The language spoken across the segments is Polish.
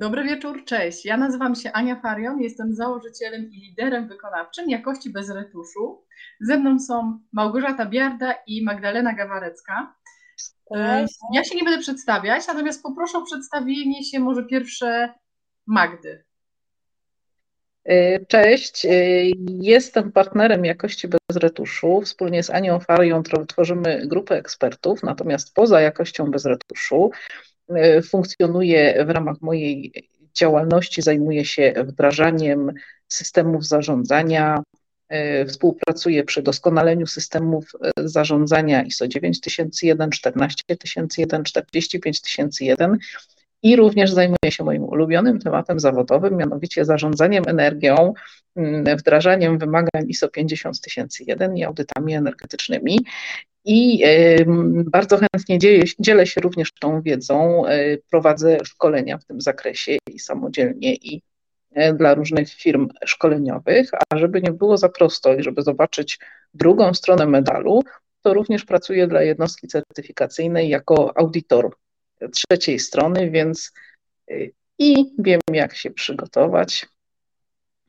Dobry wieczór, cześć. Ja nazywam się Ania Farion, jestem założycielem i liderem wykonawczym jakości bez retuszu. Ze mną są Małgorzata Biarda i Magdalena Gawarecka. Cześć. Ja się nie będę przedstawiać, natomiast poproszę o przedstawienie się może pierwsze Magdy. E, cześć, e, jestem partnerem jakości bez retuszu. Wspólnie z Anią Farią tworzymy grupę ekspertów, natomiast poza jakością bez retuszu e, funkcjonuję w ramach mojej działalności, zajmuję się wdrażaniem systemów zarządzania, współpracuję przy doskonaleniu systemów zarządzania ISO 9001, 14001, 45001 i również zajmuję się moim ulubionym tematem zawodowym, mianowicie zarządzaniem energią, mm, wdrażaniem wymagań ISO 50001 i audytami energetycznymi. I bardzo chętnie dzielę, dzielę się również tą wiedzą, e, prowadzę szkolenia w tym zakresie i samodzielnie, i e, dla różnych firm szkoleniowych, a żeby nie było za prosto i żeby zobaczyć drugą stronę medalu, to również pracuję dla jednostki certyfikacyjnej jako audytor trzeciej strony, więc y, i wiem, jak się przygotować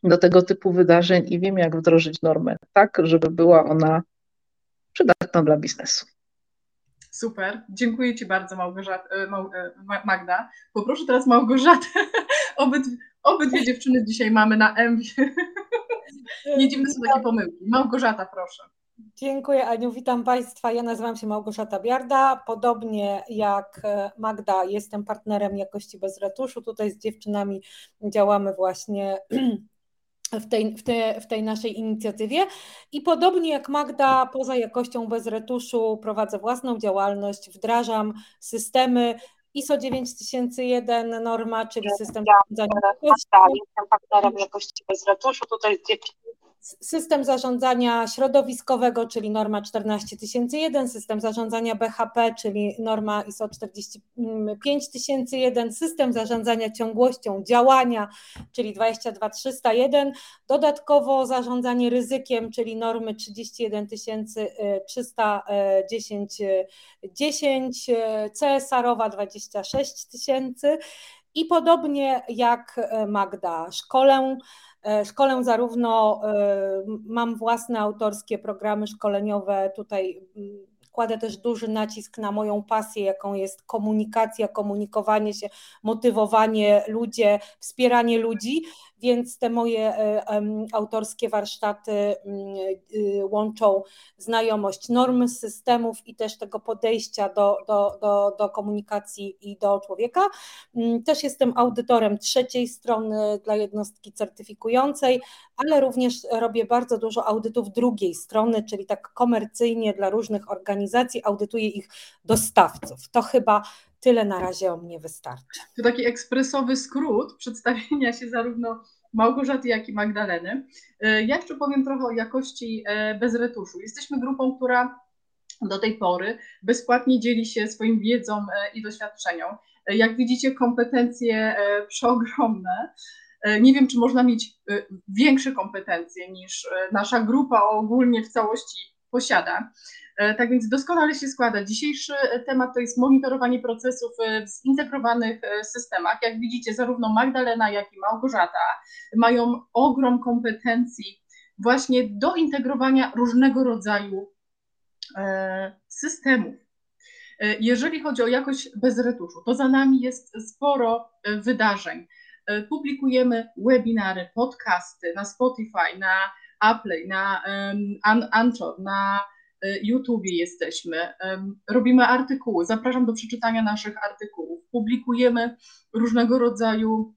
do tego typu wydarzeń i wiem, jak wdrożyć normę tak, żeby była ona przydatna dla biznesu. Super, dziękuję Ci bardzo Małgorzata, y, y, Magda. Poproszę teraz Małgorzatę. Obyd, obydwie dziewczyny dzisiaj mamy na M. Nie dziwne są takie pomyłki. Małgorzata, proszę. Dziękuję Aniu, witam Państwa. Ja nazywam się Małgorzata Biarda. Podobnie jak e, Magda, jestem partnerem jakości bez retuszu. Tutaj z dziewczynami działamy właśnie w tej, w, te, w tej naszej inicjatywie. I podobnie jak Magda, poza jakością bez retuszu prowadzę własną działalność, wdrażam systemy ISO 9001 norma, czyli system zarządzania. Jestem partnerem jakości bez retuszu. Tutaj System zarządzania środowiskowego, czyli norma 14001, system zarządzania BHP, czyli norma ISO 45001, system zarządzania ciągłością działania, czyli 22301, dodatkowo zarządzanie ryzykiem, czyli normy 31310 10, CSR-owa 26000 i podobnie jak Magda, szkolę szkolę zarówno, e, mam własne autorskie programy szkoleniowe, tutaj mm, kładę też duży nacisk na moją pasję, jaką jest komunikacja, komunikowanie się, motywowanie ludzie, wspieranie ludzi więc te moje e, autorskie warsztaty mm, y, łączą znajomość normy systemów i też tego podejścia do, do, do, do komunikacji i do człowieka. Mm, też jestem audytorem trzeciej strony dla jednostki certyfikującej, ale również robię bardzo dużo audytów drugiej strony, czyli tak komercyjnie dla różnych organizacji, audytuję ich dostawców. To chyba Tyle na razie o mnie wystarczy. To taki ekspresowy skrót przedstawienia się zarówno Małgorzaty, jak i Magdaleny. E, ja jeszcze powiem trochę o jakości e, bez retuszu. Jesteśmy grupą, która do tej pory bezpłatnie dzieli się swoją wiedzą e, i doświadczeniem. Jak widzicie, kompetencje przeogromne. Nie wiem, czy można mieć większe kompetencje niż nasza grupa ogólnie w całości posiada. E, tak więc doskonale się składa. Dzisiejszy temat to jest monitorowanie procesów w zintegrowanych e, systemach. Jak widzicie, zarówno Magdalena, jak i Małgorzata mają ogrom kompetencji właśnie do integrowania różnego rodzaju e, systemów. Jeżeli chodzi o jakość bez retuszu, to za nami jest sporo wydarzeń. Publikujemy webinary, podcasty na Spotify, na Apple, na Anchor, na e, YouTube jesteśmy, robimy artykuły. Zapraszam do przeczytania naszych artykułów. Publikujemy różnego rodzaju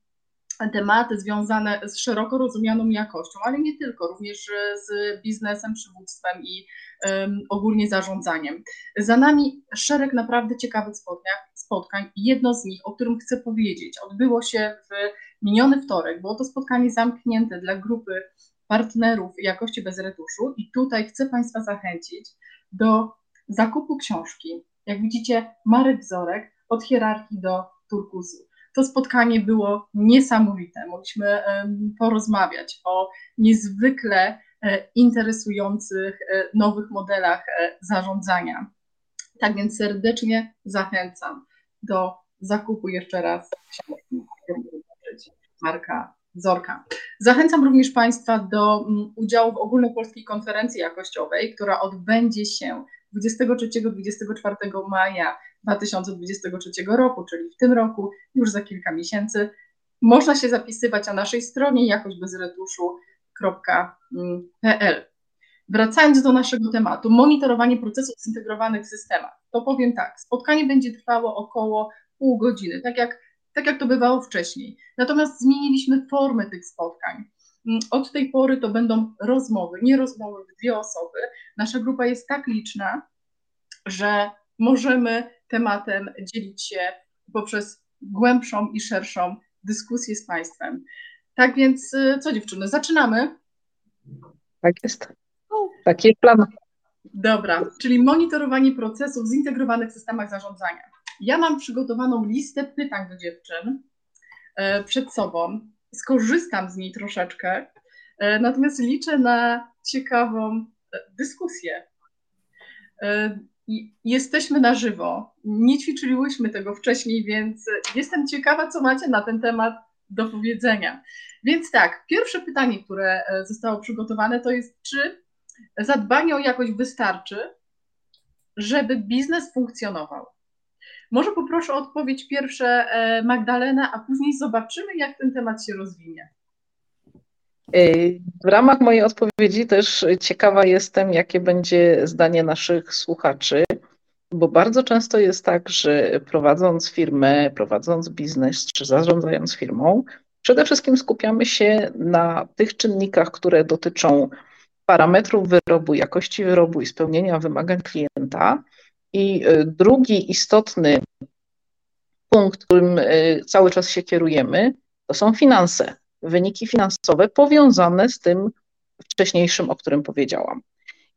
tematy związane z szeroko rozumianą jakością, ale nie tylko, również z biznesem, przywództwem i um, ogólnie zarządzaniem. Za nami szereg naprawdę ciekawych spotkań, spotkań. Jedno z nich, o którym chcę powiedzieć, odbyło się w miniony wtorek. Było to spotkanie zamknięte dla grupy partnerów jakości bez retuszu i tutaj chcę Państwa zachęcić do zakupu książki. Jak widzicie, Marek Wzorek od hierarchii do turkusu. To spotkanie było niesamowite. Mogliśmy porozmawiać o niezwykle e, interesujących e, nowych modelach e, zarządzania. Tak więc serdecznie zachęcam do zakupu jeszcze raz książki. marka Zorka. Zachęcam również Państwa do mm, udziału w ogólnopolskiej konferencji jakościowej, która odbędzie się 23-24 maja 2023 roku, czyli w tym roku, już za kilka miesięcy. Można się zapisywać na naszej stronie jakośćbezretuszu.pl. Wracając do naszego tematu, monitorowanie procesów w zintegrowanych systemach, to powiem tak, spotkanie będzie trwało około pół godziny, tak jak, tak jak to bywało wcześniej. Natomiast zmieniliśmy formę tych spotkań. Mm, od tej pory to będą rozmowy, nie rozmowy w dwie osoby. Nasza grupa jest tak liczna, że możemy tematem dzielić się poprzez głębszą i szerszą dyskusję z Państwem. Tak więc, y, co dziewczyny, zaczynamy? Tak jest. Taki jest plan. Dobra, czyli monitorowanie procesów w zintegrowanych systemach zarządzania. Ja mam przygotowaną listę pytań do dziewczyn e, przed sobą. Skorzystam z niej troszeczkę, e, natomiast liczę na ciekawą e, dyskusję. Jesteśmy na żywo. Nie ćwiczyłyśmy tego wcześniej, więc jestem ciekawa, co macie na ten temat do powiedzenia. Więc tak, pierwsze pytanie, które zostało przygotowane, to jest, czy zadbanie o jakość wystarczy, żeby biznes funkcjonował? Może poproszę o odpowiedź pierwsze e, Magdalena, a później zobaczymy, jak ten temat się rozwinie. E, w ramach mojej odpowiedzi też ciekawa jestem, jakie będzie zdanie naszych słuchaczy, bo bardzo często jest tak, że prowadząc firmę, prowadząc biznes czy zarządzając firmą, przede wszystkim skupiamy się na tych czynnikach, które dotyczą parametrów wyrobu, jakości wyrobu i spełnienia wymagań klienta. I e, drugi istotny punkt, którym e, cały czas się kierujemy, to są finanse, wyniki finansowe powiązane z tym wcześniejszym, o którym powiedziałam.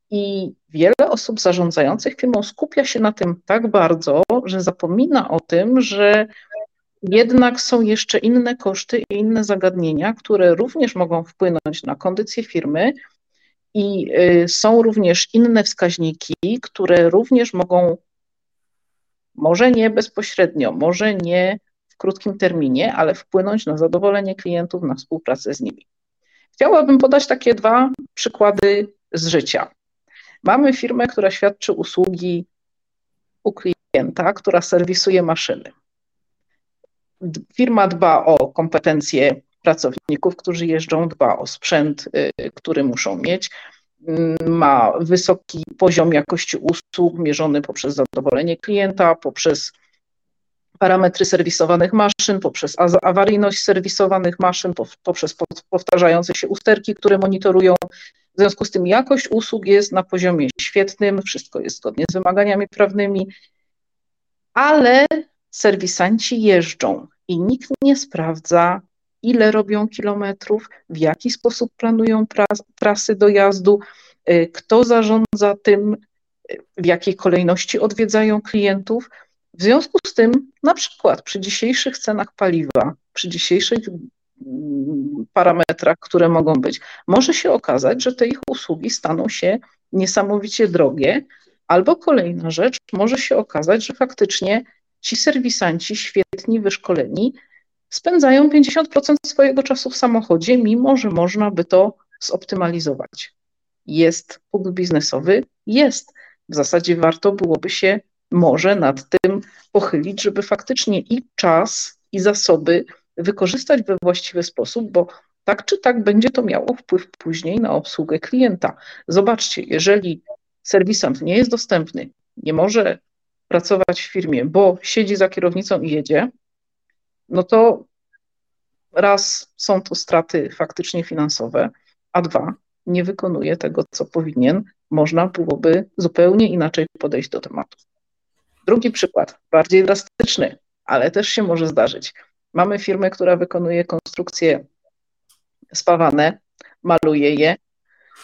I wiele osób zarządzających firmą skupia się na tym tak bardzo, że zapomina o tym, że jednak są jeszcze inne koszty i inne zagadnienia, które również mogą wpłynąć na kondycję firmy, i y, są również inne wskaźniki, które również mogą, może nie bezpośrednio, może nie w krótkim terminie, ale wpłynąć na zadowolenie klientów, na współpracę z nimi. Chciałabym podać takie dwa przykłady z życia. Mamy firmę, która świadczy usługi u klienta, która serwisuje maszyny. Firma dba o kompetencje pracowników, którzy jeżdżą, dba o sprzęt, y, który muszą mieć. Mm, ma wysoki poziom jakości usług mierzony poprzez zadowolenie klienta, poprzez parametry serwisowanych maszyn, poprzez awaryjność serwisowanych maszyn, poprzez powtarzające się usterki, które monitorują. W związku z tym jakość usług jest na poziomie świetnym, wszystko jest zgodnie z wymaganiami prawnymi, ale serwisanci jeżdżą i nikt nie sprawdza ile robią kilometrów, w jaki sposób planują trasy dojazdu, y, kto zarządza tym, y, w jakiej kolejności odwiedzają klientów. W związku z tym, na przykład przy dzisiejszych cenach paliwa, przy dzisiejszych mm, parametrach, które mogą być, może się okazać, że te ich usługi staną się niesamowicie drogie, albo kolejna rzecz, może się okazać, że faktycznie ci serwisanci świetni, wyszkoleni spędzają 50% swojego czasu w samochodzie, mimo że można by to zoptymalizować. Jest punkt biznesowy? Jest. W zasadzie warto byłoby się może nad tym pochylić, żeby faktycznie i czas, i zasoby wykorzystać we właściwy sposób, bo tak czy tak będzie to miało wpływ później na obsługę klienta. Zobaczcie, jeżeli serwisant nie jest dostępny, nie może pracować w firmie, bo siedzi za kierownicą i jedzie, no to raz są to straty faktycznie finansowe, a dwa nie wykonuje tego, co powinien, można byłoby zupełnie inaczej podejść do tematu. Drugi przykład, bardziej drastyczny, ale też się może zdarzyć. Mamy firmę, która wykonuje konstrukcje spawane, maluje je,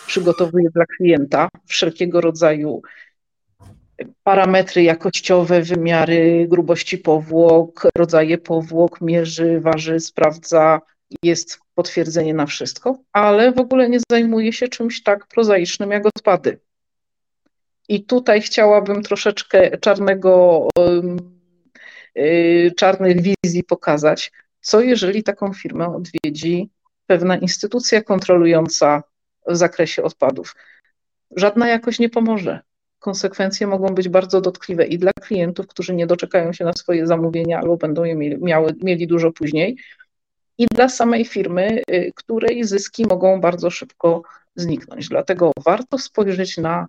przygotowuje dla klienta wszelkiego rodzaju parametry jakościowe, wymiary grubości powłok, rodzaje powłok, mierzy, waży, sprawdza, jest potwierdzenie na wszystko, ale w ogóle nie zajmuje się czymś tak prozaicznym jak odpady. I tutaj chciałabym troszeczkę czarnego, y, czarnych wizji pokazać. Co jeżeli taką firmę odwiedzi pewna instytucja kontrolująca w zakresie odpadów? Żadna jakość nie pomoże. Konsekwencje mogą być bardzo dotkliwe i dla klientów, którzy nie doczekają się na swoje zamówienia albo będą je mieli, miały, mieli dużo później, i dla samej firmy, y, której zyski mogą bardzo szybko zniknąć. Dlatego warto spojrzeć na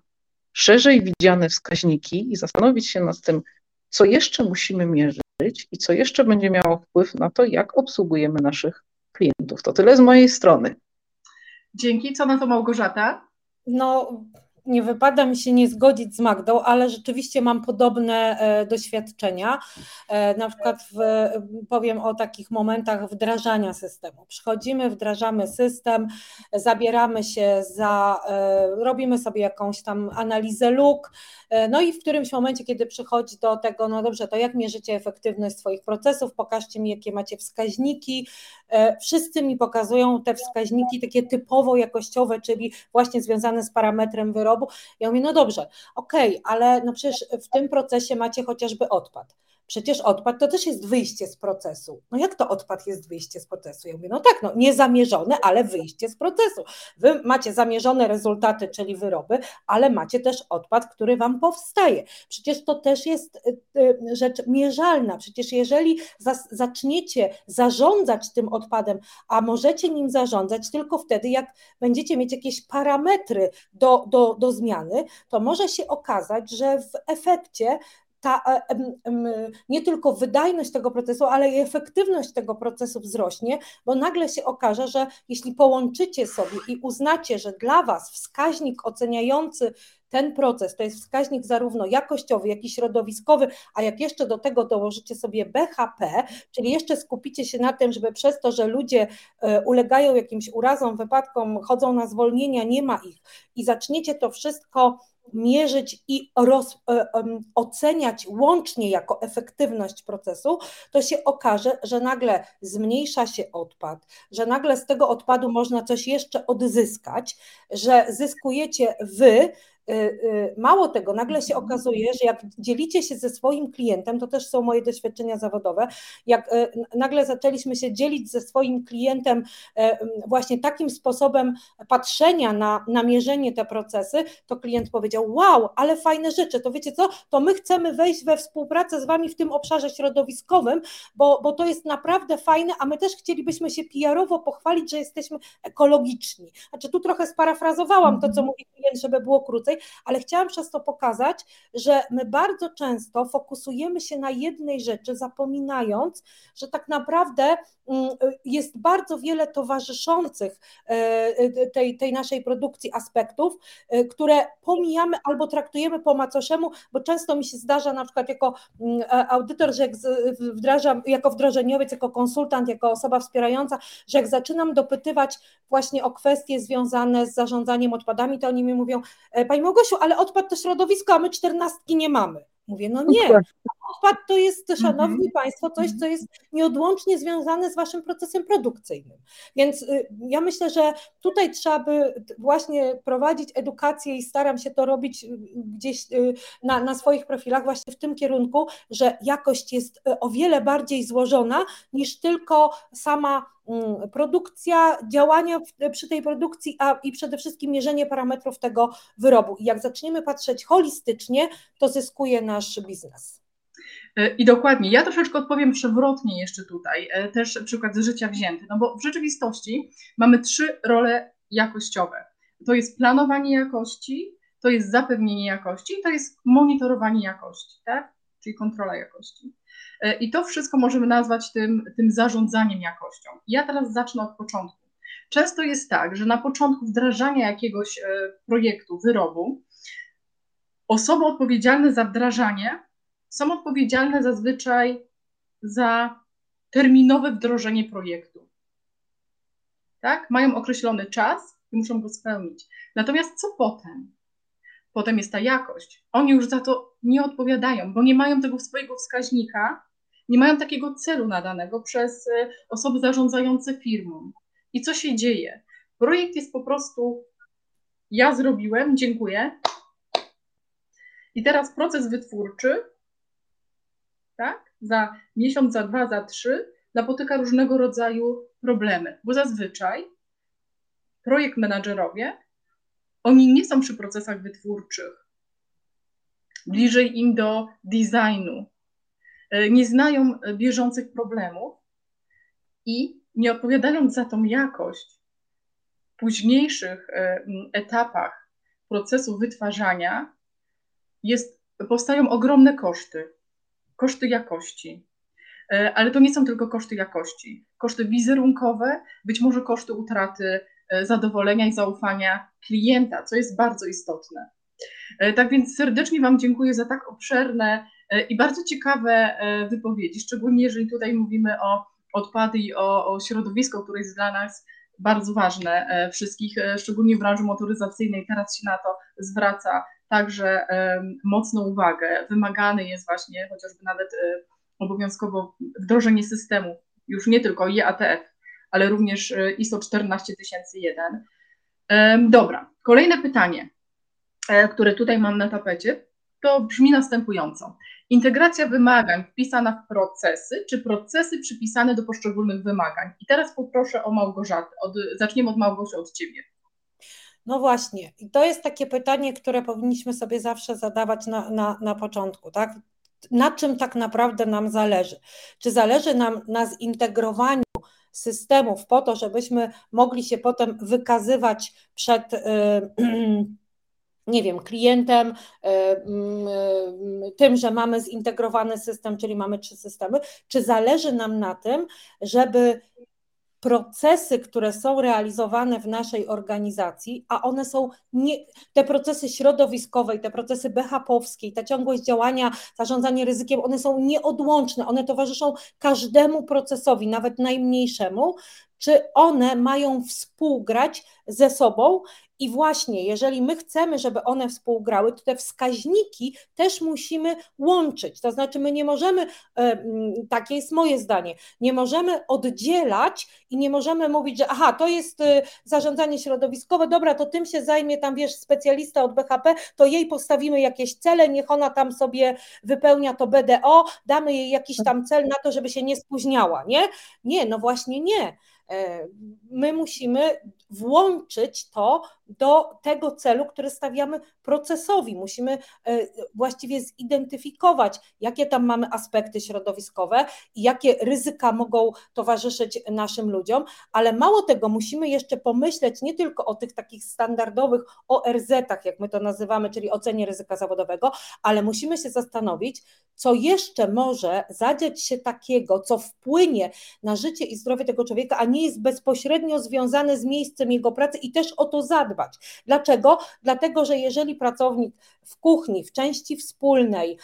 szerzej widziane wskaźniki i zastanowić się nad tym, co jeszcze musimy mierzyć i co jeszcze będzie miało wpływ na to, jak obsługujemy naszych klientów. To tyle z mojej strony. Dzięki. Co na to Małgorzata? No, nie wypada mi się nie zgodzić z Magdą, ale rzeczywiście mam podobne e, doświadczenia. E, na przykład w, powiem o takich momentach wdrażania systemu. Przychodzimy, wdrażamy system, zabieramy się za, e, robimy sobie jakąś tam analizę luk, no i w którymś momencie, kiedy przychodzi do tego, no dobrze, to jak mierzycie efektywność swoich procesów, pokażcie mi, jakie macie wskaźniki. Wszyscy mi pokazują te wskaźniki takie typowo jakościowe, czyli właśnie związane z parametrem wyrobu, wyrobu. Ja mówię, no dobrze, okej, okay, ale no przecież w tym procesie macie chociażby odpad. Przecież odpad to też jest wyjście z procesu. No jak to odpad jest wyjście z procesu? Ja mówię, no tak, no niezamierzone, ale wyjście z procesu. Wy macie zamierzone rezultaty, czyli wyroby, ale macie też odpad, który wam powstaje. Przecież to też jest y, y, rzecz mierzalna. Przecież jeżeli zaczniecie zarządzać tym odpadem, a możecie nim zarządzać tylko wtedy, jak będziecie mieć jakieś parametry do, do, do zmiany, to może się okazać, że w efekcie ta, e, nie tylko wydajność tego procesu, ale i efektywność tego procesu wzrośnie, bo nagle się okaże, że jeśli połączycie sobie i uznacie, że dla Was wskaźnik oceniający ten proces to jest wskaźnik zarówno jakościowy, jak i środowiskowy, a jak jeszcze do tego dołożycie sobie BHP, czyli jeszcze skupicie się na tym, żeby przez to, że ludzie e, ulegają jakimś urazom, wypadkom, chodzą na zwolnienia, nie ma ich i zaczniecie to wszystko mierzyć i roz, e, oceniać łącznie jako efektywność procesu, to się okaże, że nagle zmniejsza się odpad, że nagle z tego odpadu można coś jeszcze odzyskać, że zyskujecie wy, mało tego, nagle się okazuje, że jak dzielicie się ze swoim klientem, to też są moje doświadczenia zawodowe, jak y, nagle zaczęliśmy się dzielić ze swoim klientem właśnie takim sposobem patrzenia na, na mierzenie te procesy, to klient powiedział: Wow, ale fajne rzeczy, to wiecie co, to my chcemy wejść we współpracę z Wami w tym obszarze środowiskowym, bo, bo to jest naprawdę fajne, a my też chcielibyśmy się PR-owo pochwalić, że jesteśmy ekologiczni. Znaczy, tu trochę sparafrazowałam to, co mhm. mówi klient, żeby było krócej ale chciałam przez to pokazać, że my bardzo często fokusujemy się na jednej rzeczy, zapominając, że tak naprawdę mm, jest bardzo wiele towarzyszących e, e, tej, tej naszej produkcji aspektów, e, które pomijamy albo traktujemy po macoszemu, bo często mi się zdarza na przykład jako mm, audytor, że jak wdrażam, jako wdrożeniowiec, jako konsultant, jako osoba wspierająca, że jak zaczynam dopytywać właśnie o kwestie związane z zarządzaniem odpadami, to oni mi mówią, Pani Małgosiu, ale odpad to środowisko, a my czternastki nie mamy. Mówię, no nie, odpad to jest, szanowni mhm. Państwo, coś, co jest nieodłącznie związane z Waszym procesem produkcyjnym. Więc y, ja myślę, że tutaj trzeba by właśnie prowadzić edukację i staram się to robić y, gdzieś y, na, na swoich profilach, właśnie w tym kierunku, że jakość jest o wiele bardziej złożona niż tylko sama mm, produkcja, działania przy tej produkcji, a i przede wszystkim mierzenie parametrów tego wyrobu. I jak zaczniemy patrzeć holistycznie, to zyskuje nasz biznes. E, I dokładnie, ja troszeczkę odpowiem przewrotnie jeszcze tutaj, e, też przykład z życia wzięty, no bo w rzeczywistości mamy trzy role jakościowe. To jest planowanie jakości, to jest zapewnienie jakości i to jest monitorowanie jakości, tak? Czyli kontrola jakości. E, I to wszystko możemy nazwać tym, tym zarządzaniem jakością. Ja teraz zacznę od początku. Często jest tak, że na początku wdrażania jakiegoś projektu, wyrobu, osoby odpowiedzialne za wdrażanie są odpowiedzialne zazwyczaj za terminowe wdrożenie projektu. Tak? Mają określony czas i muszą go spełnić. Natomiast co potem? Potem jest ta jakość. Oni już za to nie odpowiadają, bo nie mają tego swojego wskaźnika, nie mają takiego celu nadanego przez e, osoby zarządzające firmą. I co się dzieje? Projekt jest po prostu ja zrobiłem, dziękuję. I teraz proces wytwórczy tak? Za miesiąc, za dwa, za trzy napotyka różnego rodzaju problemy, bo zazwyczaj projekt menadżerowie, oni nie są przy procesach wytwórczych, bliżej im do designu, e, nie znają bieżących problemów i nie odpowiadając za tą jakość w późniejszych e, etapach procesu wytwarzania, jest, powstają ogromne koszty, koszty jakości. E, ale to nie są tylko koszty jakości. Koszty wizerunkowe, być może koszty utraty e, zadowolenia i zaufania klienta, co jest bardzo istotne. E, tak więc serdecznie Wam dziękuję za tak obszerne i bardzo ciekawe wypowiedzi, szczególnie jeżeli tutaj mówimy o odpady i o, o środowisko, które jest dla nas bardzo ważne wszystkich, szczególnie w branży motoryzacyjnej. Teraz się na to zwraca także mocną uwagę. Wymagany jest właśnie chociażby nawet obowiązkowo wdrożenie systemu, już nie tylko IATF, ale również e, ISO 14001. Dobra, kolejne pytanie, e, które tutaj mam na tapecie, to brzmi następująco. Integracja wymagań wpisana w procesy, czy procesy przypisane do poszczególnych wymagań? I teraz poproszę o Małgorzatę. Od, zaczniemy od Małgosi, od Ciebie. No właśnie, i to jest takie pytanie, które powinniśmy sobie zawsze zadawać na, na, na początku, tak? na czym tak naprawdę nam zależy. Czy zależy nam na zintegrowaniu systemów po to, żebyśmy mogli się potem wykazywać przed y, nie wiem, klientem, y, y, tym, że mamy zintegrowany system, czyli mamy trzy systemy, czy zależy nam na tym, żeby procesy, które są realizowane w naszej organizacji, a one są nie, te procesy środowiskowe, te procesy BHP-owskie, ta ciągłość działania, zarządzanie ryzykiem, one są nieodłączne, one towarzyszą każdemu procesowi, nawet najmniejszemu, czy one mają współgrać ze sobą i właśnie, jeżeli my chcemy, żeby one współgrały, to te wskaźniki też musimy łączyć. To znaczy, my nie możemy, e, takie jest moje zdanie, nie możemy oddzielać i nie możemy mówić, że aha, to jest e, zarządzanie środowiskowe, dobra, to tym się zajmie tam, wiesz, specjalista od BHP, to jej postawimy jakieś cele, niech ona tam sobie wypełnia to BDO, damy jej jakiś tam cel na to, żeby się nie spóźniała, nie? Nie, no właśnie nie. E, my musimy włączyć to do tego celu, który stawiamy procesowi. Musimy e, właściwie zidentyfikować, jakie tam mamy aspekty środowiskowe i jakie ryzyka mogą towarzyszyć naszym ludziom, ale mało tego, musimy jeszcze pomyśleć nie tylko o tych takich standardowych ORZ-ach, jak my to nazywamy, czyli ocenie ryzyka zawodowego, ale musimy się zastanowić, co jeszcze może zadziać się takiego, co wpłynie na życie i zdrowie tego człowieka, a nie jest bezpośrednio związane z miejscem jego pracy i też o to zadbać. Dlaczego? Dlatego, że jeżeli pracownik w kuchni, w części wspólnej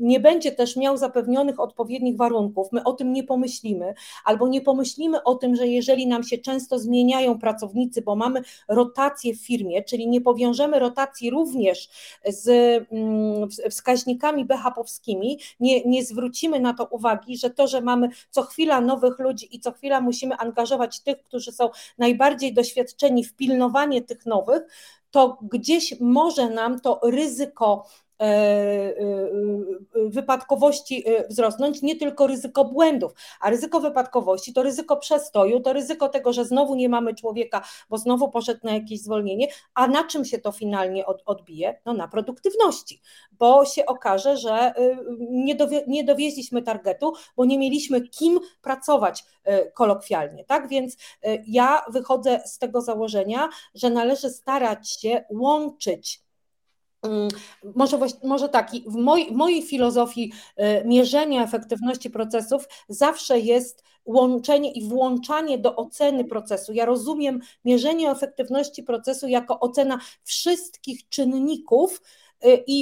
nie będzie też miał zapewnionych odpowiednich warunków, my o tym nie pomyślimy, albo nie pomyślimy o tym, że jeżeli nam się często zmieniają pracownicy, bo mamy rotację w firmie, czyli nie powiążemy rotacji również z mm, wskaźnikami BHP-owskimi, nie, nie zwrócimy na to uwagi, że to, że mamy co chwila nowych ludzi i co chwila musimy angażować tych, którzy są najbardziej doświadczeni w pilnowanie tych nowych, to gdzieś może nam to ryzyko wypadkowości wzrosnąć, nie tylko ryzyko błędów, a ryzyko wypadkowości to ryzyko przestoju, to ryzyko tego, że znowu nie mamy człowieka, bo znowu poszedł na jakieś zwolnienie, a na czym się to finalnie odbije? No na produktywności, bo się okaże, że nie, dowie, nie dowieźliśmy targetu, bo nie mieliśmy kim pracować kolokwialnie, tak? Więc ja wychodzę z tego założenia, że należy starać się łączyć może, może tak, w, moj, w mojej filozofii e, mierzenia efektywności procesów zawsze jest łączenie i włączanie do oceny procesu. Ja rozumiem mierzenie efektywności procesu jako ocena wszystkich czynników, Y, i,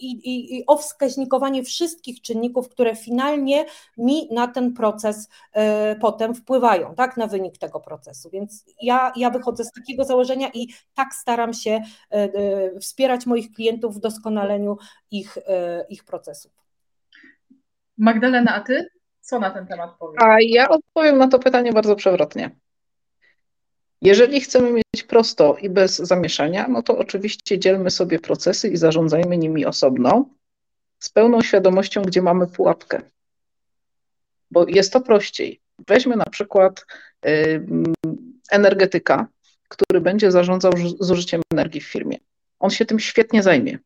i, i o wskaźnikowanie wszystkich czynników, które finalnie mi na ten proces y, potem wpływają, tak, na wynik tego procesu. Więc ja, ja wychodzę z takiego założenia i tak staram się y, wspierać moich klientów w doskonaleniu ich, ich procesów. Magdalena, a ty co na ten temat powiesz? A ja odpowiem na to pytanie bardzo przewrotnie. Jeżeli chcemy mieć prosto i bez zamieszania, no to oczywiście dzielmy sobie procesy i zarządzajmy nimi osobno, z pełną świadomością, gdzie mamy pułapkę. bo jest to prościej. Weźmy na przykład energetyka, który będzie zarządzał zużyciem energii w firmie. On się tym świetnie zajmie.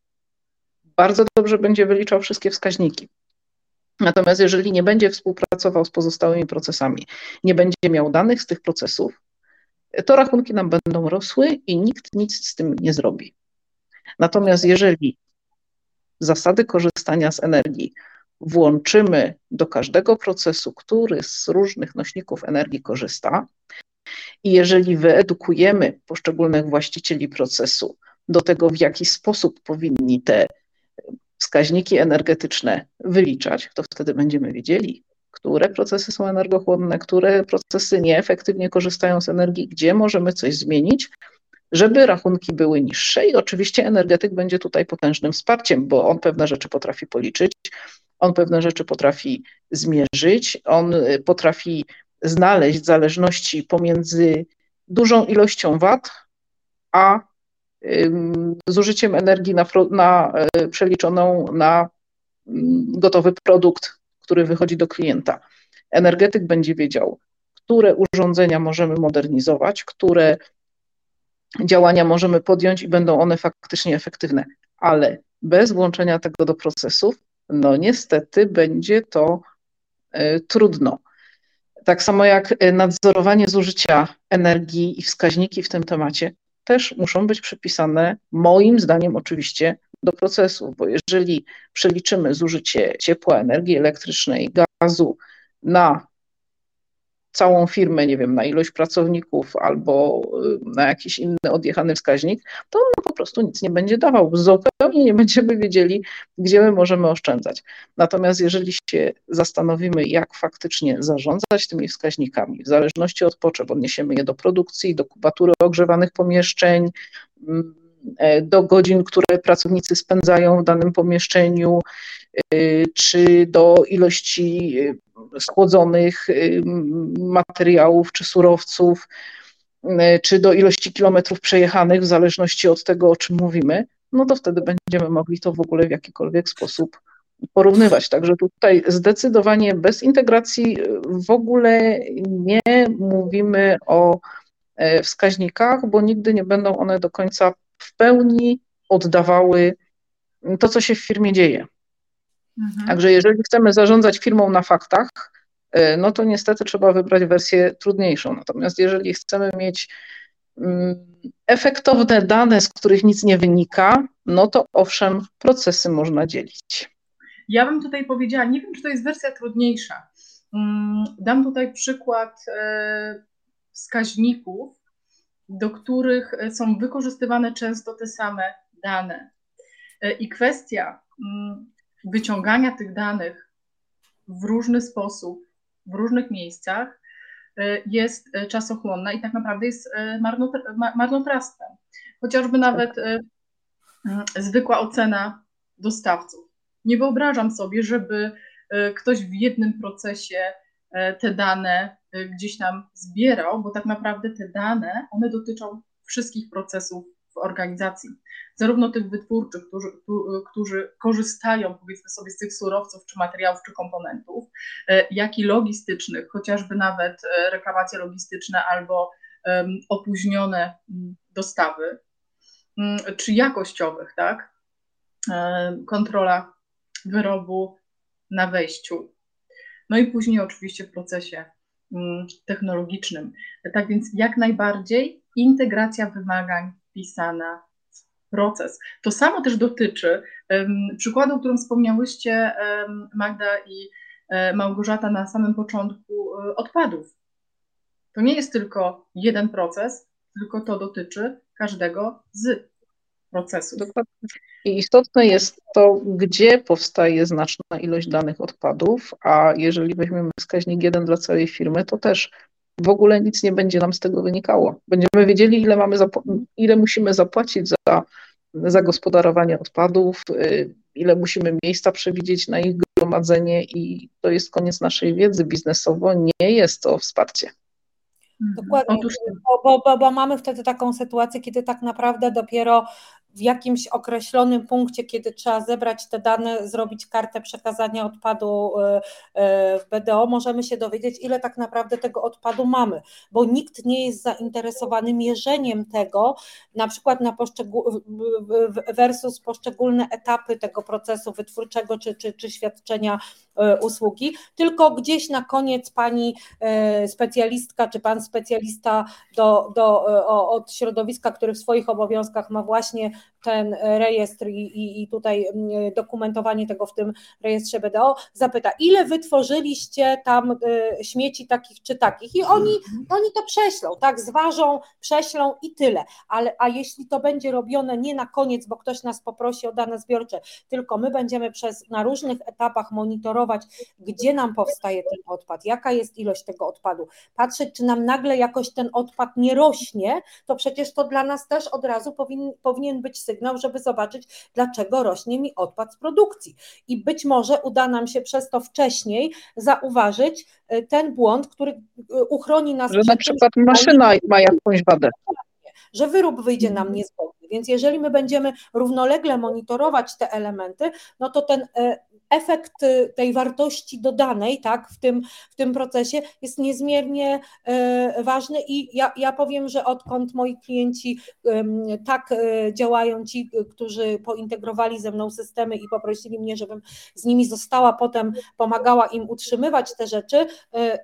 Bardzo dobrze będzie wyliczał wszystkie wskaźniki. Natomiast jeżeli nie będzie współpracował z pozostałymi procesami, nie będzie miał danych z tych procesów, to rachunki nam będą rosły i nikt nic z tym nie zrobi. Natomiast jeżeli zasady korzystania z energii włączymy do każdego procesu, który z różnych nośników energii korzysta, i jeżeli wyedukujemy poszczególnych właścicieli procesu do tego, w jaki sposób powinni te wskaźniki energetyczne wyliczać, to wtedy będziemy wiedzieli, które procesy są energochłonne, które procesy nieefektywnie korzystają z energii, gdzie możemy coś zmienić, żeby rachunki były niższe. I oczywiście energetyk będzie tutaj potężnym wsparciem, bo on pewne rzeczy potrafi policzyć, on pewne rzeczy potrafi zmierzyć, on potrafi znaleźć zależności pomiędzy dużą ilością wat, a zużyciem energii na, na, e, przeliczoną na gotowy produkt, który wychodzi do klienta. Energetyk będzie wiedział, które urządzenia możemy modernizować, które działania możemy podjąć i będą one faktycznie efektywne, ale bez włączenia tego do procesów, no niestety będzie to y, trudno. Tak samo jak e, nadzorowanie zużycia energii i wskaźniki w tym temacie też muszą być przypisane, moim zdaniem oczywiście, do procesu, bo jeżeli przeliczymy zużycie ciepła, energii elektrycznej, gazu na całą firmę, nie wiem, na ilość pracowników albo y, na jakiś inny odjechany wskaźnik, to on po prostu nic nie będzie dawał. Zupełnie nie będziemy wiedzieli, gdzie my możemy oszczędzać. Natomiast jeżeli się zastanowimy, jak faktycznie zarządzać tymi wskaźnikami, w zależności od potrzeb, odniesiemy je do produkcji, do kubatury ogrzewanych pomieszczeń, mm, do godzin, które pracownicy spędzają w danym pomieszczeniu, y, czy do ilości y, schłodzonych materiałów czy surowców, czy do ilości kilometrów przejechanych, w zależności od tego, o czym mówimy, no to wtedy będziemy mogli to w ogóle w jakikolwiek sposób porównywać. Także tutaj zdecydowanie bez integracji w ogóle nie mówimy o e, wskaźnikach, bo nigdy nie będą one do końca pełni oddawały to, co się w firmie dzieje. Mhm. Także jeżeli chcemy zarządzać firmą na faktach, e, no to niestety trzeba wybrać wersję trudniejszą. Natomiast jeżeli chcemy mieć mm, efektowne dane, z których nic nie wynika, no to owszem, procesy można dzielić. Ja bym tutaj powiedziała, nie wiem, czy to jest wersja trudniejsza. Mm, dam tutaj przykład e, wskaźników, do których są wykorzystywane często te same dane. E, I kwestia mm, wyciągania tych danych w różny sposób, w różnych miejscach e, jest e, czasochłonna i tak naprawdę jest e, marnotrawstwem. Chociażby nawet zwykła ocena dostawców. Nie wyobrażam sobie, żeby ktoś w jednym procesie te dane gdzieś tam zbierał, bo tak naprawdę te dane, one dotyczą wszystkich procesów w organizacji zarówno tych wytwórczych, którzy, którzy korzystają powiedzmy sobie z tych surowców, czy materiałów, czy komponentów, e, jak i logistycznych, chociażby nawet reklamacje logistyczne albo opóźnione dostawy, czy jakościowych, tak? Kontrola wyrobu na wejściu. No i później oczywiście w procesie technologicznym. Tak więc jak najbardziej integracja wymagań wpisana proces. To samo też dotyczy przykładu, o którym wspomniałyście Magda i um, Małgorzata na samym początku e, odpadów. To nie jest tylko jeden proces, tylko to dotyczy każdego z Dokładnie. I istotne jest to, gdzie powstaje znaczna ilość danych odpadów, a jeżeli weźmiemy wskaźnik jeden dla całej firmy, to też w ogóle nic nie będzie nam z tego wynikało. Będziemy wiedzieli, ile, mamy ile musimy zapłacić za zagospodarowanie odpadów, y, ile musimy miejsca przewidzieć na ich gromadzenie i to jest koniec naszej wiedzy. Biznesowo nie jest to wsparcie. Dokładnie, Otóż... bo, bo, bo, bo mamy wtedy taką sytuację, kiedy tak naprawdę dopiero w jakimś określonym punkcie, kiedy trzeba zebrać te dane, zrobić kartę przekazania odpadu w BDO, możemy się dowiedzieć, ile tak naprawdę tego odpadu mamy, bo nikt nie jest zainteresowany mierzeniem tego, na przykład na poszczegól versus poszczególne etapy tego procesu wytwórczego czy, czy, czy świadczenia usługi, tylko gdzieś na koniec pani e, specjalistka czy pan specjalista do, do, e, od środowiska, który w swoich obowiązkach ma właśnie ten rejestr i, i tutaj mm, dokumentowanie tego w tym rejestrze BDO, zapyta, ile wytworzyliście tam śmieci takich czy takich? I oni, mhm. oni to prześlą, tak, zważą, prześlą i tyle, ale a jeśli to będzie robione nie na koniec, bo ktoś nas poprosi o dane zbiorcze, tylko my będziemy przez, na różnych etapach monitorować, gdzie nam powstaje ten odpad, jaka jest ilość tego odpadu, patrzeć, czy nam nagle jakoś ten odpad nie rośnie, to przecież to dla nas też od razu powin, powinien być sygnał, żeby zobaczyć, dlaczego rośnie mi odpad z produkcji. I być może uda nam się przez to wcześniej zauważyć y, ten błąd, który y, uchroni nas. Że na przykład maszyna ma jakąś wadę że wyrób wyjdzie nam niezgodny. Więc jeżeli my będziemy równolegle monitorować te elementy, no to ten e, efekt y, tej wartości dodanej tak, w, tym, w tym procesie jest niezmiernie e, ważny i ja, ja powiem, że odkąd moi klienci tak e, działają, ci, którzy pointegrowali ze mną systemy i poprosili mnie, żebym z nimi została, potem pomagała im utrzymywać te rzeczy,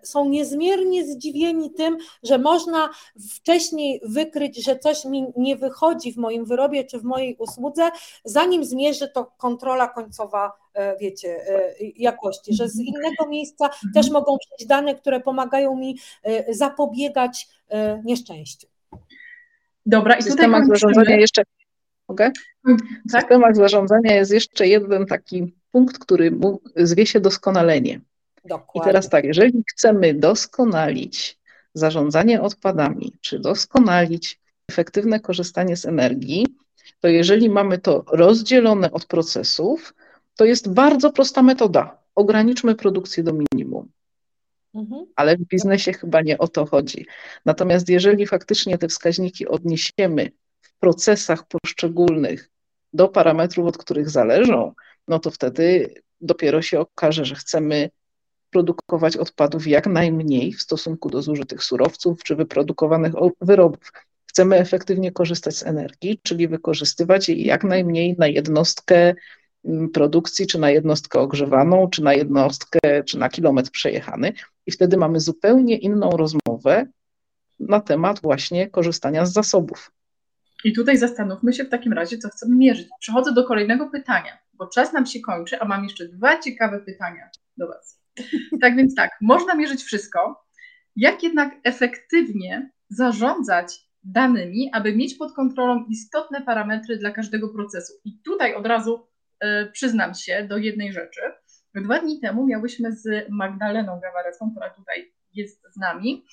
są niezmiernie zdziwieni tym, że można wcześniej wykryć, że coś mi nie wychodzi w moim wyrobie czy w mojej usłudze, zanim zmierzy to kontrola końcowa wiecie, e, jakości, że z innego miejsca też mogą przyjść dane, które pomagają mi e, zapobiegać nieszczęściu. Dobra, i w systemach zarządzania jeszcze mogę? W tak? systemach zarządzania jest jeszcze jeden taki punkt, który zwie się doskonalenie. Dokładnie. I teraz tak, jeżeli chcemy doskonalić zarządzanie odpadami, czy doskonalić efektywne korzystanie z energii, to jeżeli mamy to rozdzielone od procesów, to jest bardzo prosta metoda. Ograniczmy produkcję do minimum. Mhm. Ale w biznesie chyba nie o to chodzi. Natomiast jeżeli faktycznie te wskaźniki odniesiemy w procesach poszczególnych do parametrów, od których zależą, no to wtedy dopiero się okaże, że chcemy produkować odpadów jak najmniej w stosunku do zużytych surowców czy wyprodukowanych wyrobów. Chcemy efektywnie korzystać z energii, czyli wykorzystywać jej jak najmniej na jednostkę produkcji, czy na jednostkę ogrzewaną, czy na jednostkę, czy na kilometr przejechany. I wtedy mamy zupełnie inną rozmowę na temat właśnie korzystania z zasobów. I tutaj zastanówmy się w takim razie, co chcemy mierzyć. Przechodzę do kolejnego pytania, bo czas nam się kończy, a mam jeszcze dwa ciekawe pytania do Was. Tak więc tak, można mierzyć wszystko. Jak jednak efektywnie zarządzać danymi, aby mieć pod kontrolą istotne parametry dla każdego procesu? I tutaj od razu przyznam się do jednej rzeczy. Dwa dni temu miałyśmy z Magdaleną Gawarecką, która tutaj jest z nami,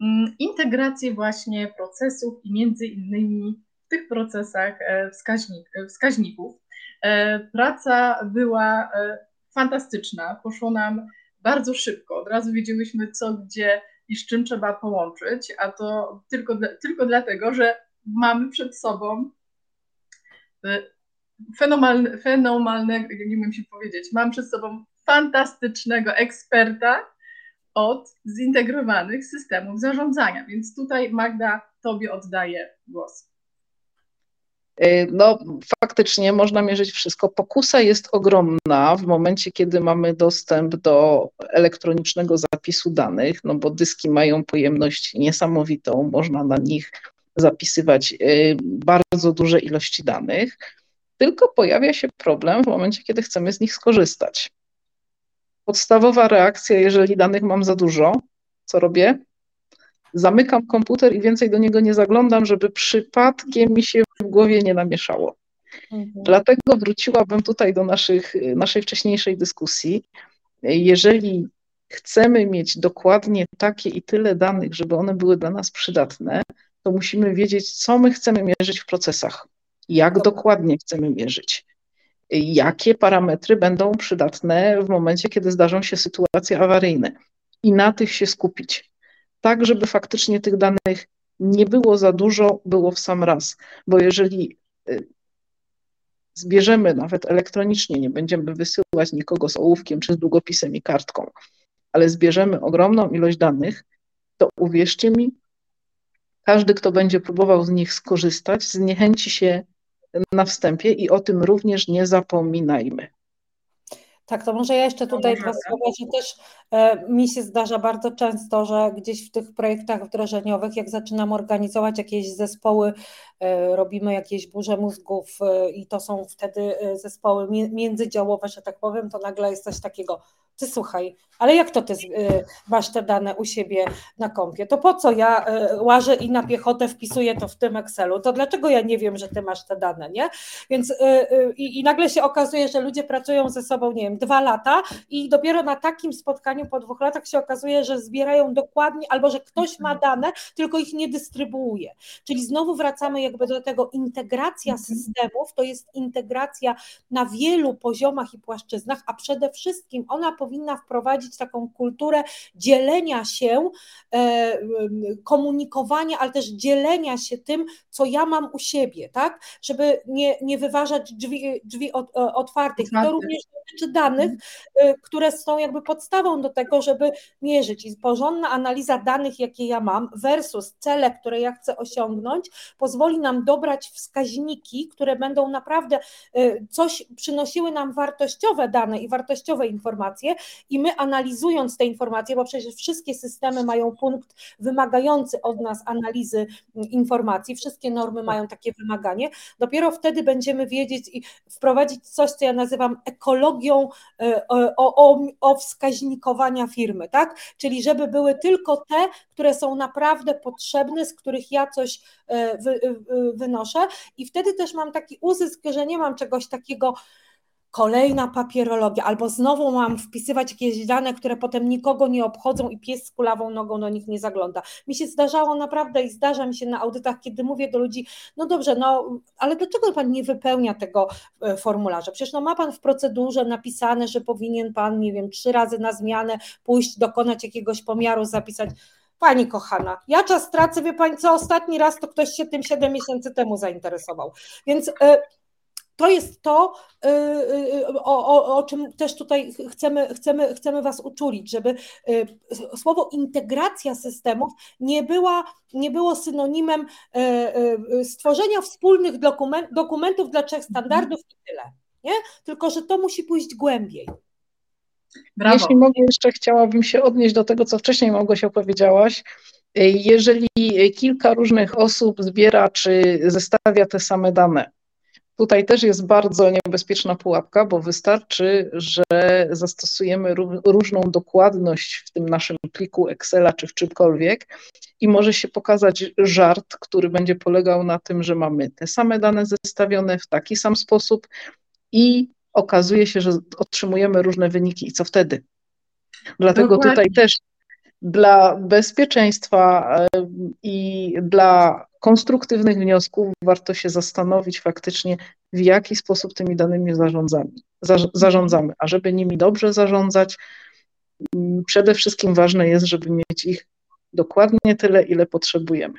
mm, integrację właśnie procesów i między innymi w tych procesach e, wskaźnik, wskaźników. E, praca była fantastyczna, poszło nam bardzo szybko, od razu wiedzieliśmy co, gdzie i z czym trzeba połączyć, a to tylko, tylko dlatego, że mamy przed sobą fenomenalne, fenomenalnego, nie wiem się powiedzieć, mam przed sobą fantastycznego eksperta od zintegrowanych systemów zarządzania. Więc tutaj Magda, Tobie oddaję głos. Y, no, faktycznie można mierzyć wszystko. Pokusa jest ogromna w momencie, kiedy mamy dostęp do elektronicznego zapisu danych, no bo dyski mają pojemność niesamowitą, można na nich zapisywać y, bardzo duże ilości danych. Tylko pojawia się problem w momencie, kiedy chcemy z nich skorzystać. Podstawowa reakcja, jeżeli danych mam za dużo, co robię? Zamykam komputer i więcej do niego nie zaglądam, żeby przypadkiem mi się w głowie nie namieszało. Mhm. Dlatego wróciłabym tutaj do naszych, naszej wcześniejszej dyskusji. Jeżeli chcemy mieć dokładnie takie i tyle danych, żeby one były dla nas przydatne, to musimy wiedzieć, co my chcemy mierzyć w procesach jak dokładnie chcemy mierzyć, jakie parametry będą przydatne w momencie, kiedy zdarzą się sytuacje awaryjne? I na tych się skupić, tak żeby faktycznie tych danych nie było za dużo, było w sam raz, bo jeżeli y, zbierzemy nawet elektronicznie, nie będziemy wysyłać nikogo z ołówkiem czy z długopisem i kartką, ale zbierzemy ogromną ilość danych, to uwierzcie mi, każdy, kto będzie próbował z nich skorzystać, zniechęci się na wstępie i o tym również nie zapominajmy. Tak, to może ja jeszcze tutaj dwa słowa, że też e, mi się zdarza bardzo często, że gdzieś w tych projektach wdrożeniowych, jak zaczynam organizować jakieś zespoły, e, robimy jakieś burze mózgów e, i to są wtedy zespoły międzydziałowe, że tak powiem, to nagle jest coś takiego, ty słuchaj, ale jak to ty y, masz te dane u siebie na kompie? To po co ja y, łażę i na piechotę wpisuję to w tym Excelu? To dlaczego ja nie wiem, że ty masz te dane, nie? Więc y, i nagle się okazuje, że ludzie pracują ze sobą, nie wiem, dwa lata i dopiero na takim spotkaniu po dwóch latach się okazuje, że zbierają dokładnie, albo że ktoś ma dane, tylko ich nie dystrybuuje. Czyli znowu wracamy jakby do tego, integracja mhm. systemów to jest integracja na wielu poziomach i płaszczyznach, a przede wszystkim ona powinna wprowadzić taką kulturę dzielenia się, e, komunikowania, ale też dzielenia się tym, co ja mam u siebie, tak? Żeby nie, nie wyważać drzwi, drzwi e, otwartych. I to również dotyczy danych, e, które są jakby podstawą do tego, żeby mierzyć. I porządna analiza danych, jakie ja mam, versus cele, które ja chcę osiągnąć, pozwoli nam dobrać wskaźniki, które będą naprawdę coś przynosiły nam wartościowe dane i wartościowe informacje, i my analizując te informacje, bo przecież wszystkie systemy mają punkt wymagający od nas analizy informacji, wszystkie normy mają takie wymaganie, dopiero wtedy będziemy wiedzieć i wprowadzić coś, co ja nazywam ekologią e, o, o, o wskaźnikowania firmy, tak? Czyli żeby były tylko te, które są naprawdę potrzebne, z których ja coś e, wy, e, wynoszę i wtedy też mam taki uzysk, że nie mam czegoś takiego, kolejna papierologia, albo znowu mam wpisywać jakieś dane, które potem nikogo nie obchodzą i pies z kulawą nogą do nich nie zagląda. Mi się zdarzało naprawdę i zdarza mi się na audytach, kiedy mówię do ludzi, no dobrze, no ale dlaczego pan nie wypełnia tego e, formularza? Przecież no ma pan w procedurze napisane, że powinien pan, nie wiem, trzy razy na zmianę pójść, dokonać jakiegoś pomiaru, zapisać. Pani kochana, ja czas tracę, wie pani co, ostatni raz to ktoś się tym 7 miesięcy temu zainteresował. Więc e, to jest to, y, y, o, o, o, czym też tutaj chcemy, chcemy, chcemy Was uczulić, żeby y, słowo integracja systemów nie, była, nie było synonimem stworzenia wspólnych dokument, dokumentów dla trzech standardów i tyle. Nie? Tylko, że to musi pójść głębiej. Brawo. Jeśli mogę, jeszcze chciałabym się odnieść do tego, co wcześniej Małgosia powiedziałaś. Jeżeli kilka różnych osób zbiera czy zestawia te same dane, Tutaj też jest bardzo niebezpieczna pułapka, bo wystarczy, że zastosujemy różną dokładność w tym naszym pliku Excela czy w czymkolwiek i może się pokazać żart, który będzie polegał na tym, że mamy te same dane zestawione w taki sam sposób i okazuje się, że otrzymujemy różne wyniki. I co wtedy? Dlatego Dokładnie. tutaj też dla bezpieczeństwa i dla konstruktywnych wniosków warto się zastanowić faktycznie, w jaki sposób tymi danymi zarządzamy. zarządzamy. A żeby nimi dobrze zarządzać, mm, przede wszystkim ważne jest, żeby mieć ich dokładnie tyle, ile potrzebujemy.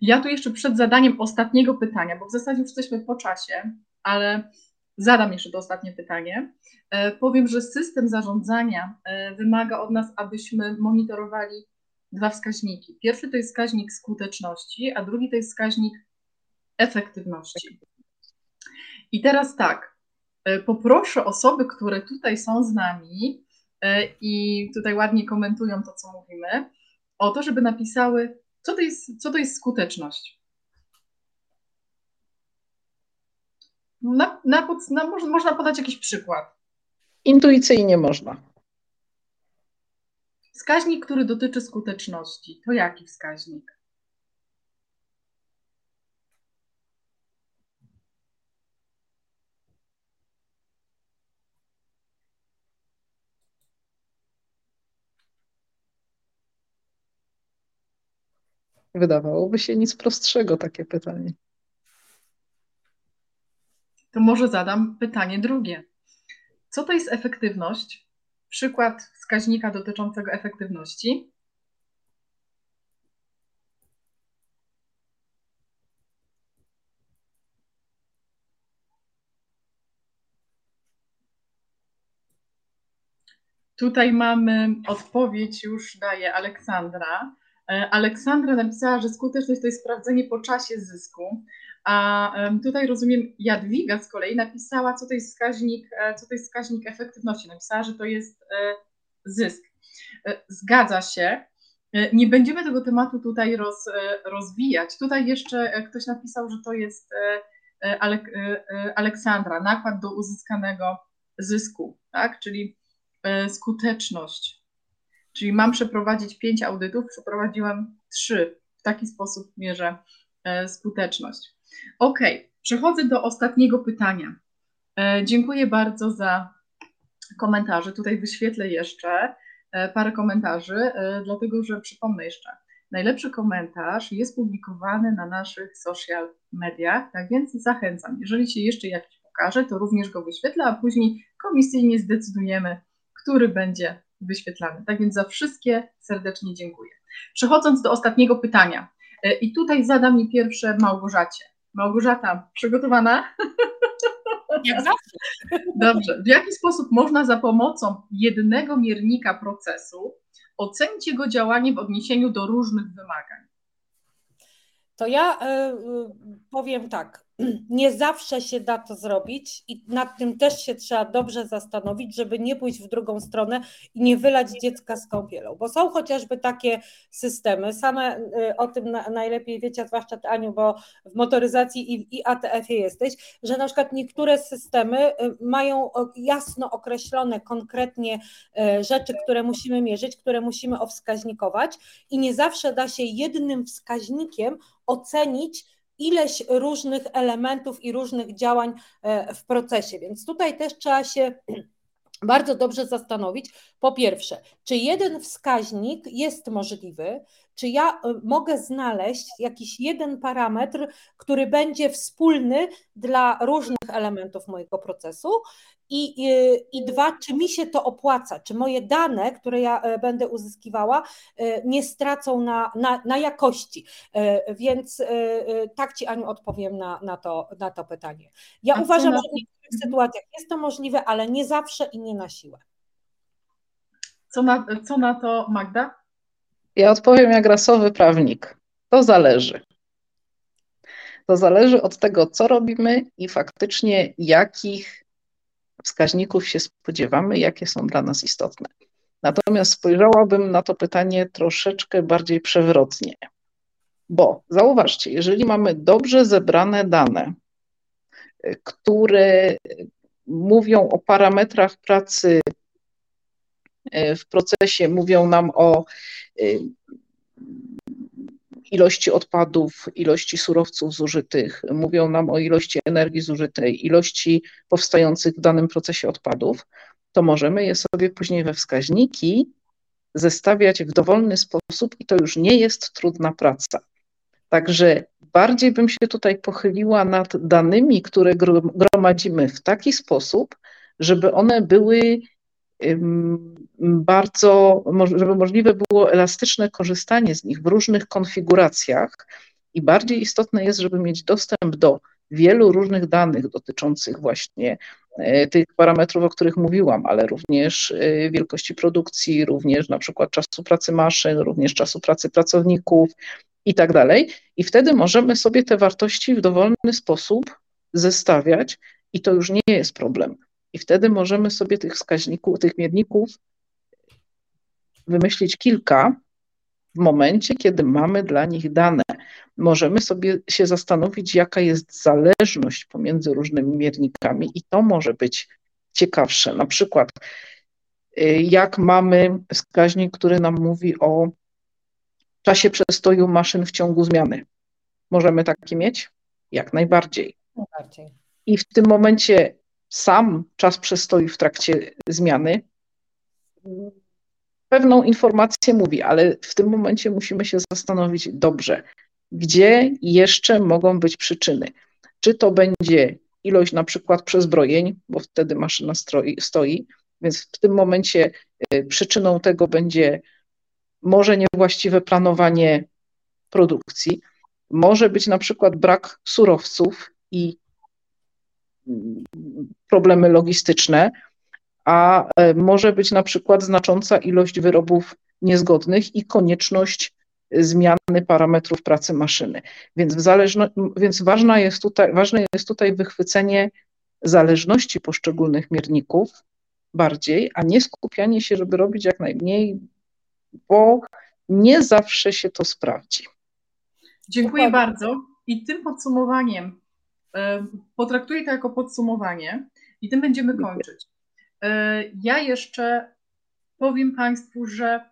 Ja tu jeszcze przed zadaniem ostatniego pytania, bo w zasadzie już jesteśmy po czasie, ale zadam jeszcze to ostatnie pytanie. E, powiem, że system zarządzania e, wymaga od nas, abyśmy monitorowali dwa wskaźniki. Pierwszy to jest wskaźnik skuteczności, a drugi to jest wskaźnik efektywności. I teraz tak, e, poproszę osoby, które tutaj są z nami i tutaj ładnie komentują to, co mówimy, o to, żeby napisały, co to jest, co to jest skuteczność. Na, na, na, można podać jakiś przykład. Intuicyjnie można. Wskaźnik, który dotyczy skuteczności, to jaki wskaźnik? Wydawałoby się nic prostszego takie pytanie. To może zadam pytanie drugie. Co to jest efektywność? przykład wskaźnika dotyczącego efektywności. Tutaj mamy odpowiedź, już daje Aleksandra. E, Aleksandra napisała, że skuteczność to jest sprawdzenie po czasie zysku, a tutaj rozumiem Jadwiga z kolei napisała, co to jest wskaźnik, e, co to jest wskaźnik efektywności. Napisała, że to jest e, zysk. Zgadza się. Nie będziemy tego tematu tutaj roz, rozwijać. Tutaj jeszcze ktoś napisał, że to jest Alek, Aleksandra, nakład do uzyskanego zysku, tak? czyli skuteczność. Czyli mam przeprowadzić pięć audytów, przeprowadziłam trzy. W taki sposób mierzę e, skuteczność. Ok, przechodzę do ostatniego pytania. E, dziękuję bardzo za komentarze. Tutaj wyświetlę jeszcze e, parę komentarzy, dlatego że przypomnę jeszcze. Najlepszy komentarz jest publikowany na naszych social mediach, tak więc zachęcam. Jeżeli się jeszcze jakiś pokaże, to również go wyświetlę, a później komisyjnie zdecydujemy, który będzie wyświetlany. Tak więc za wszystkie serdecznie dziękuję. Przechodząc do ostatniego pytania. E, I tutaj zadam mi pierwsze Małgorzacie. Małgorzata, przygotowana? Jak zawsze. Dobrze. W jaki sposób można za pomocą jednego miernika procesu ocenić jego działanie w odniesieniu do różnych wymagań? To ja y, powiem tak nie zawsze się da to zrobić i nad tym też się trzeba dobrze zastanowić, żeby nie pójść w drugą stronę i nie wylać dziecka z kąpielą, bo są chociażby takie systemy, same y, o tym najlepiej wiecie, zwłaszcza Ty Aniu, bo w motoryzacji i, i ATF-ie jesteś, że na przykład niektóre systemy y, mają jasno określone konkretnie y, rzeczy, które musimy mierzyć, które musimy owskaźnikować i nie zawsze da się jednym wskaźnikiem ocenić ileś różnych elementów i różnych działań e, w procesie. Więc tutaj też trzeba się bardzo dobrze zastanowić, po pierwsze, czy jeden wskaźnik jest możliwy, czy ja e, mogę znaleźć jakiś jeden parametr, który będzie wspólny dla różnych elementów mojego procesu, i, i, I dwa, czy mi się to opłaca, czy moje dane, które ja e, będę uzyskiwała, e, nie stracą na, na, na jakości. E, więc tak Ci, Aniu, odpowiem na, na, to, na to pytanie. Ja A uważam, na... że w niektórych sytuacjach jest to możliwe, ale nie zawsze i nie na siłę. Co na, co na to, Magda? Ja odpowiem jak rasowy prawnik. To zależy. To zależy od tego, co robimy i faktycznie jakich wskaźników się spodziewamy, jakie są dla nas istotne. Natomiast spojrzałabym na to pytanie troszeczkę bardziej przewrotnie, bo zauważcie, jeżeli mamy dobrze zebrane dane, które mówią o parametrach pracy w procesie, mówią nam o e, ilości odpadów, ilości surowców zużytych, mówią nam o ilości energii zużytej, ilości powstających w danym procesie odpadów, to możemy je sobie później we wskaźniki zestawiać w dowolny sposób i to już nie jest trudna praca. Także bardziej bym się tutaj pochyliła nad danymi, które gromadzimy w taki sposób, żeby one były bardzo, żeby możliwe było elastyczne korzystanie z nich w różnych konfiguracjach i bardziej istotne jest, żeby mieć dostęp do wielu różnych danych dotyczących właśnie e, tych parametrów, o których mówiłam, ale również e, wielkości produkcji, również na przykład czasu pracy maszyn, również czasu pracy pracowników i tak dalej. I wtedy możemy sobie te wartości w dowolny sposób zestawiać i to już nie jest problem. I wtedy możemy sobie tych wskaźników, tych mierników wymyślić kilka w momencie, kiedy mamy dla nich dane. Możemy sobie się zastanowić, jaka jest zależność pomiędzy różnymi miernikami, i to może być ciekawsze. Na przykład, y, jak mamy wskaźnik, który nam mówi o czasie przestoju maszyn w ciągu zmiany. Możemy taki mieć? Jak najbardziej. najbardziej. I w tym momencie sam czas przestoju w trakcie zmiany pewną informację mówi, ale w tym momencie musimy się zastanowić dobrze, gdzie jeszcze mogą być przyczyny. Czy to będzie ilość na przykład przezbrojeń, bo wtedy maszyna stroi, stoi, więc w tym momencie y, przyczyną tego będzie może niewłaściwe planowanie produkcji, może być na przykład brak surowców i problemy logistyczne, a e, może być na przykład znacząca ilość wyrobów niezgodnych i konieczność zmiany parametrów pracy maszyny. Więc, w zależno, więc ważna jest tutaj, ważne jest tutaj wychwycenie zależności poszczególnych mierników bardziej, a nie skupianie się, żeby robić jak najmniej, bo nie zawsze się to sprawdzi. Dziękuję bardzo. I tym podsumowaniem, e, potraktuję to jako podsumowanie i tym będziemy kończyć. Ja jeszcze powiem Państwu, że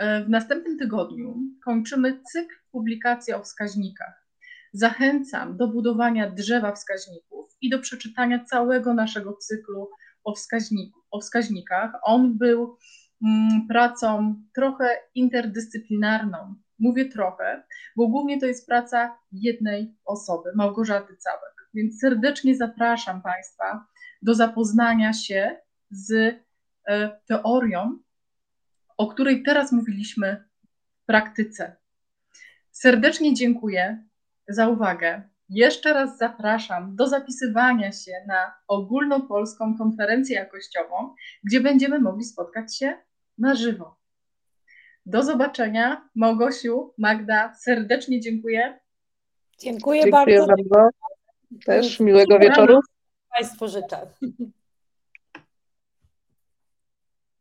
w następnym tygodniu kończymy cykl publikacji o wskaźnikach. Zachęcam do budowania drzewa wskaźników i do przeczytania całego naszego cyklu o, wskaźniku, o wskaźnikach. On był mm, pracą trochę interdyscyplinarną. Mówię trochę, bo głównie to jest praca jednej osoby, Małgorzaty Całek. Więc serdecznie zapraszam Państwa do zapoznania się z e, teorią, o której teraz mówiliśmy w praktyce. Serdecznie dziękuję za uwagę. Jeszcze raz zapraszam do zapisywania się na ogólnopolską konferencję jakościową, gdzie będziemy mogli spotkać się na żywo. Do zobaczenia. Małgosiu, Magda, serdecznie dziękuję. Dziękuję, dziękuję bardzo. bardzo. Też miłego wieczoru. Państwu życzę.